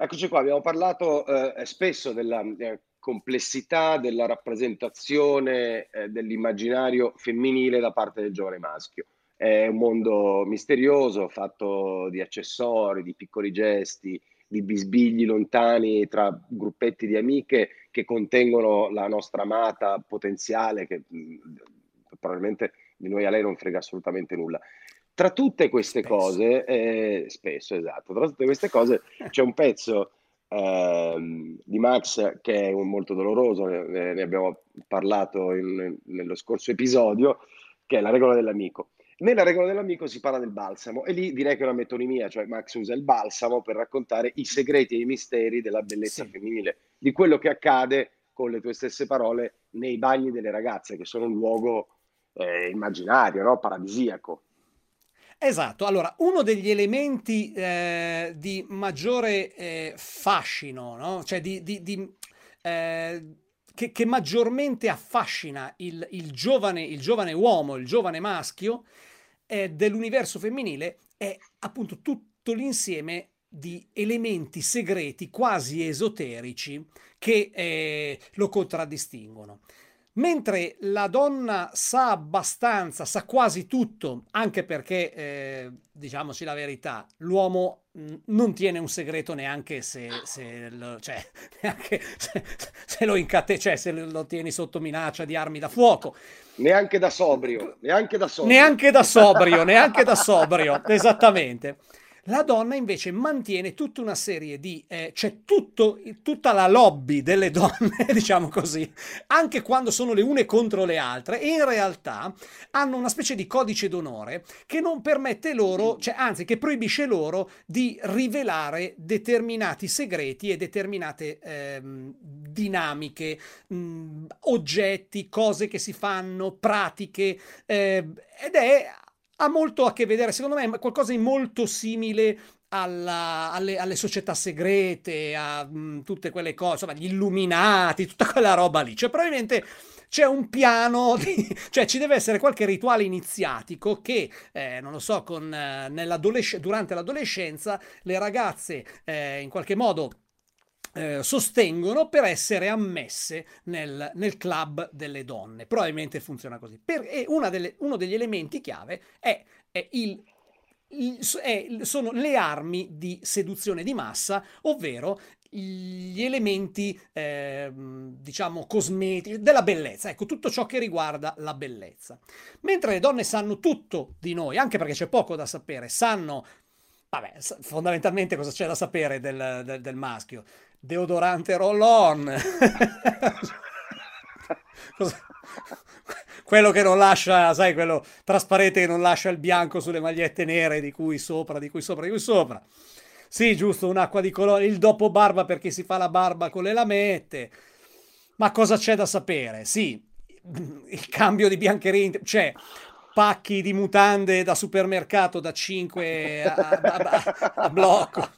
Eccoci qua, abbiamo parlato eh, spesso della eh, complessità della rappresentazione eh, dell'immaginario femminile da parte del giovane maschio. È un mondo misterioso, fatto di accessori, di piccoli gesti, di bisbigli lontani tra gruppetti di amiche che contengono la nostra amata potenziale, che mh, mm, probabilmente di noi a lei non frega assolutamente nulla. Tra tutte queste spesso. cose, eh, spesso esatto, tra tutte queste cose c'è un pezzo eh, di Max che è un, molto doloroso, ne, ne abbiamo parlato in, nello scorso episodio, che è la regola dell'amico. Nella regola dell'amico si parla del balsamo e lì direi che è una metonimia, cioè Max usa il balsamo per raccontare i segreti e i misteri della bellezza sì. femminile, di quello che accade con le tue stesse parole nei bagni delle ragazze, che sono un luogo eh, immaginario, no? paradisiaco. Esatto, allora uno degli elementi eh, di maggiore eh, fascino, no? cioè di, di, di eh, che, che, maggiormente affascina il, il, giovane, il, giovane, uomo, il giovane maschio eh, dell'universo femminile è appunto tutto l'insieme di elementi segreti quasi esoterici che eh, lo contraddistinguono. Mentre la donna sa abbastanza, sa quasi tutto, anche perché, eh, diciamoci la verità, l'uomo mh, non tiene un segreto neanche se, se, lo, cioè, neanche se, se lo incate, cioè se lo tieni sotto minaccia di armi da fuoco. Neanche da sobrio, neanche da sobrio. Neanche da sobrio, neanche da sobrio, esattamente. La donna invece mantiene tutta una serie di, eh, c'è tutto, tutta la lobby delle donne, diciamo così, anche quando sono le une contro le altre, e in realtà hanno una specie di codice d'onore che non permette loro, cioè anzi che proibisce loro di rivelare determinati segreti e determinate eh, dinamiche, mh, oggetti, cose che si fanno, pratiche, eh, ed è ha molto a che vedere, secondo me, è qualcosa di molto simile alla, alle, alle, società segrete, a mh, mm, tutte quelle cose, insomma, gli illuminati, tutta quella roba lì. Cioè, probabilmente c'è un piano, di, cioè ci deve essere qualche rituale iniziatico che, eh, non lo so, con, eh, durante l'adolescenza le ragazze eh, in qualche modo eh, sostengono per essere ammesse nel, nel, club delle donne. Probabilmente funziona così. Per, e delle, uno degli elementi chiave è, è il sono le armi di seduzione di massa, ovvero gli elementi, eh, diciamo, cosmetici, della bellezza, ecco, tutto ciò che riguarda la bellezza. Mentre le donne sanno tutto di noi, anche perché c'è poco da sapere, sanno, vabbè, fondamentalmente cosa c'è da sapere del, del, del maschio deodorante roll-on. quello che non lascia, sai, quello trasparente che non lascia il bianco sulle magliette nere di cui sopra, di cui sopra, di cui sopra. Sì, giusto, un'acqua di colore, il dopo barba perché si fa la barba con le lamette. Ma cosa c'è da sapere? Sì, il cambio di biancheria, cioè pacchi di mutande da supermercato da 5 a, a, a, blocco.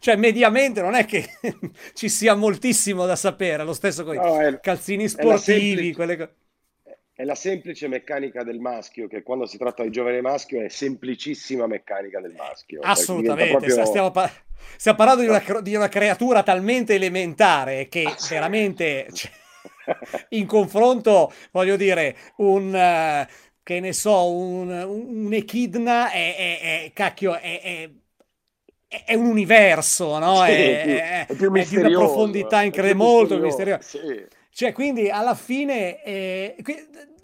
Cioè, mediamente non è che ci sia moltissimo da sapere, lo stesso con no, i calzini sportivi, quelle cose è la semplice meccanica del maschio, che quando si tratta di giovane maschio è semplicissima meccanica del maschio. Cioè, Assolutamente, proprio... stiamo, par- stiamo, parlando di una, di una, creatura talmente elementare che ah, veramente cioè, in confronto, voglio dire, un... Uh, che ne so, un, un echidna è, è, è cacchio, è, è, un universo, no? Sì, è, più è di una profondità incredibile, molto misteriosa. Sì. Cioè, quindi alla fine, eh,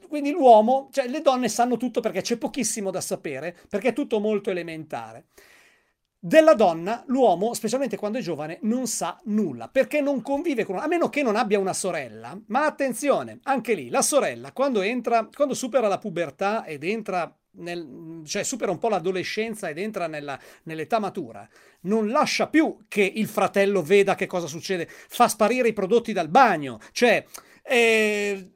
quindi l'uomo, cioè le donne sanno tutto perché c'è pochissimo da sapere, perché è tutto molto elementare. Della donna, l'uomo, specialmente quando è giovane, non sa nulla perché non convive con a meno che non abbia una sorella. Ma attenzione, anche lì, la sorella, quando entra, quando supera la pubertà ed entra nel, cioè supera un po' l'adolescenza ed entra nella, nell'età matura, non lascia più che il fratello veda che cosa succede, fa sparire i prodotti dal bagno, cioè eh,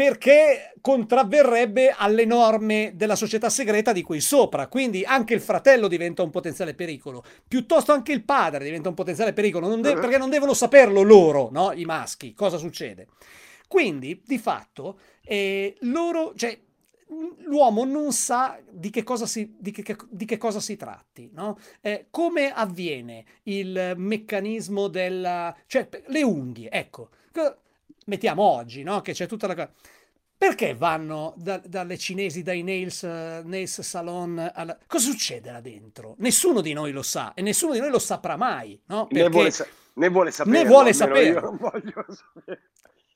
perché contravverrebbe alle norme della società segreta di qui sopra. Quindi anche il fratello diventa un potenziale pericolo, piuttosto anche il padre diventa un potenziale pericolo, non de- perché non devono saperlo loro, no? i maschi, cosa succede. Quindi, di fatto, eh, loro, cioè, l'uomo non sa di che cosa si, di che, di che cosa si tratti, no? eh, come avviene il meccanismo della... cioè le unghie, ecco, mettiamo oggi, no? Che c'è tutta la cosa... Perché vanno da, dalle cinesi, dai nails, uh, nails salon? Alla... Cosa succede là dentro? Nessuno di noi lo sa e nessuno di noi lo saprà mai, no? Perché... Ne, vuole sa- ne vuole sapere. Ne vuole sapere. Sapere.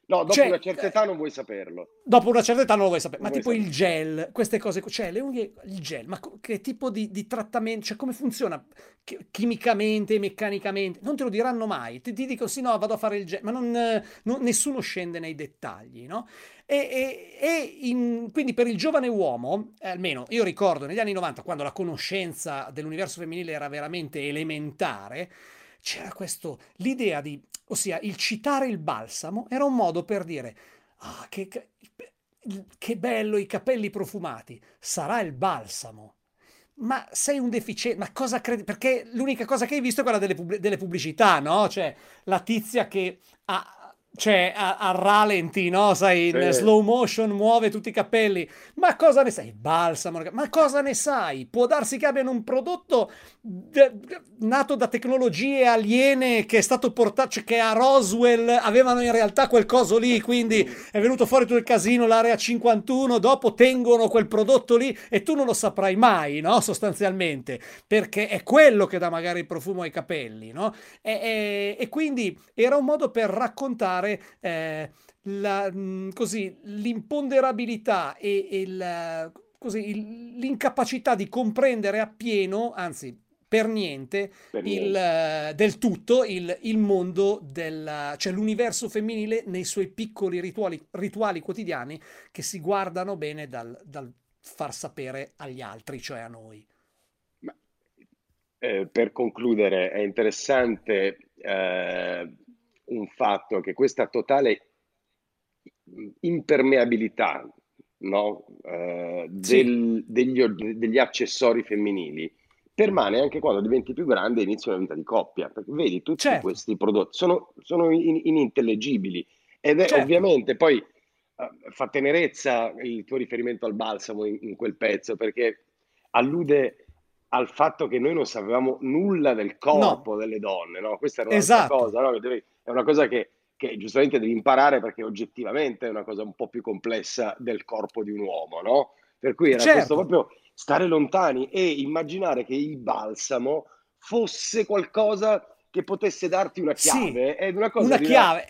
No, dopo cioè, una certa età non vuoi saperlo. Dopo una certa età non lo vuoi sapere. Non ma tipo sapere. il gel, queste cose, cioè le unghie, il gel, ma che tipo di, di trattamento, cioè come funziona chimicamente, meccanicamente? Non te lo diranno mai. Ti, ti dico sì, no, vado a fare il gel, ma non, non, nessuno scende nei dettagli, no? E, e, e in, quindi per il giovane uomo, eh, almeno io ricordo negli anni 90, quando la conoscenza dell'universo femminile era veramente elementare, c'era questo, l'idea di, ossia il citare il balsamo era un modo per dire, ah, che, che, bello i capelli profumati, sarà il balsamo. Ma sei un deficiente, ma cosa credi? Perché l'unica cosa che hai visto è quella delle, pub- delle pubblicità, no? Cioè la tizia che ha, cioè a, a, ralenti, no? Sai, in sì. slow motion muove tutti i capelli. Ma cosa ne sai? Balsamo, ma cosa ne sai? Può darsi che abbiano un prodotto de- nato da tecnologie aliene che è stato portato, cioè che a Roswell avevano in realtà quel coso lì, quindi è venuto fuori tutto il casino, l'area 51, dopo tengono quel prodotto lì e tu non lo saprai mai, no? Sostanzialmente, perché è quello che dà magari il profumo ai capelli, no? e, e, e quindi era un modo per raccontare fare eh, la, mm, così, l'imponderabilità e, e la, così, l'incapacità di comprendere appieno, anzi per niente, per il, niente. Uh, del tutto il, il mondo del, cioè l'universo femminile nei suoi piccoli rituali, rituali quotidiani che si guardano bene dal, dal far sapere agli altri, cioè a noi. Ma, eh, per concludere, è interessante eh, un fatto che questa totale impermeabilità no? eh, del, sì. degli, degli, accessori femminili permane anche quando diventi più grande e inizi una vita di coppia, perché vedi tutti certo. questi prodotti sono, sono in, inintellegibili ed è certo. ovviamente poi uh, fa tenerezza il tuo riferimento al balsamo in, in quel pezzo perché allude al fatto che noi non sapevamo nulla del corpo no. delle donne, no? Questa era una esatto. cosa, no? è una cosa che, che, giustamente devi imparare perché oggettivamente è una cosa un po' più complessa del corpo di un uomo, no? Per cui era certo. questo proprio stare lontani e immaginare che il balsamo fosse qualcosa che potesse darti una chiave. Sì, è una, cosa una chiave.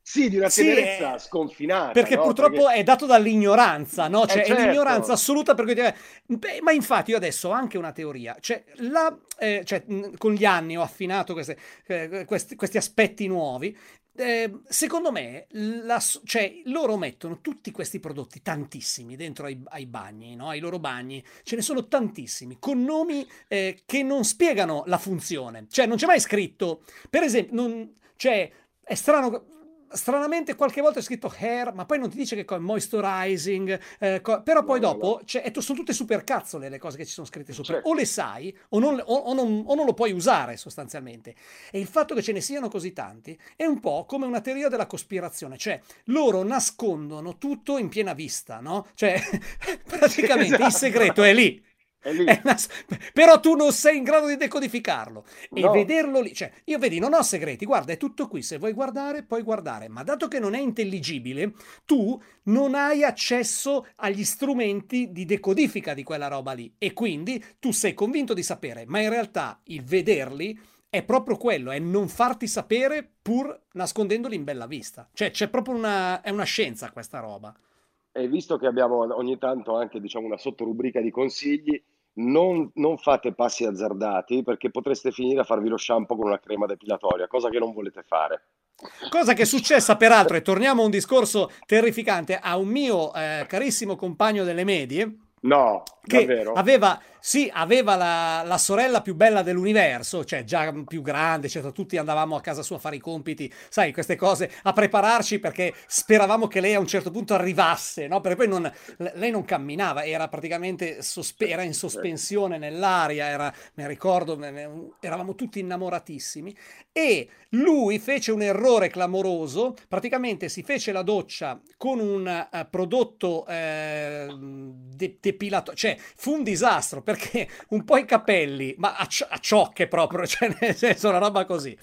Sì, di una tenerezza sì, sconfinata. Perché no? purtroppo perché... è dato dall'ignoranza, no? Cioè, eh certo. è l'ignoranza assoluta per cui... Beh, ma infatti io adesso ho anche una teoria. Cioè, la, eh, cioè con gli anni ho affinato queste, eh, questi, questi aspetti nuovi eh, secondo me, la, cioè, loro mettono tutti questi prodotti, tantissimi, dentro ai, ai bagni, no? ai loro bagni, ce ne sono tantissimi, con nomi eh, che non spiegano la funzione. Cioè, non c'è mai scritto, per esempio, non, cioè, è strano, stranamente qualche volta è scritto hair, ma poi non ti dice che è moisturizing, eh, co- però poi no, dopo. Cioè, sono tutte super cazzole le cose che ci sono scritte sopra. Certo. O le sai o non, o, o, non, o non, lo puoi usare sostanzialmente. E il fatto che ce ne siano così tanti è un po' come una teoria della cospirazione, cioè loro nascondono tutto in piena vista, no? Cioè praticamente esatto. il segreto è lì. Una... Però tu non sei in grado di decodificarlo e no. vederlo lì. Cioè, io vedi, non ho segreti, guarda, è tutto qui. Se vuoi guardare, puoi guardare. Ma dato che non è intelligibile, tu non hai accesso agli strumenti di decodifica di quella roba lì. E quindi tu sei convinto di sapere, ma in realtà il vederli è proprio quello, è non farti sapere pur nascondendoli in bella vista. Cioè, c'è proprio una, è una scienza questa roba. E visto che abbiamo ogni tanto anche diciamo, una sottorubrica di consigli, non, non, fate passi azzardati perché potreste finire a farvi lo shampoo con una crema depilatoria, cosa che non volete fare. Cosa che è successa peraltro, e torniamo a un discorso terrificante, a un mio eh, carissimo compagno delle medie. No, che davvero? aveva Sì, aveva la, la, sorella più bella dell'universo, cioè già più grande, cioè, tutti andavamo a casa sua a fare i compiti, sai, queste cose, a prepararci perché speravamo che lei a un certo punto arrivasse, no? Perché poi non, lei non camminava, era praticamente sospe- era in sospensione nell'aria, era, mi ricordo, eravamo tutti innamoratissimi e lui fece un errore clamoroso, praticamente si fece la doccia con un uh, prodotto uh, de- depilato, cioè fu un disastro perché un po' i capelli, ma a, cio- a ciocche proprio, cioè nel senso una roba così,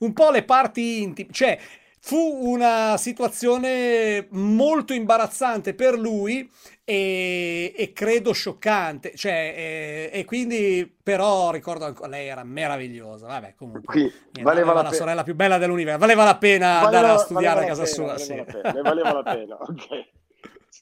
un po' le parti intime, cioè fu una situazione molto imbarazzante per lui e, e credo scioccante, cioè, e, e, quindi però ricordo ancora, lei era meravigliosa, vabbè comunque, Qui, niente, valeva la, la sorella più bella dell'universo, valeva la pena valeva, andare a studiare a casa pena, sua. Valeva, sì. la pena, valeva la pena, ok.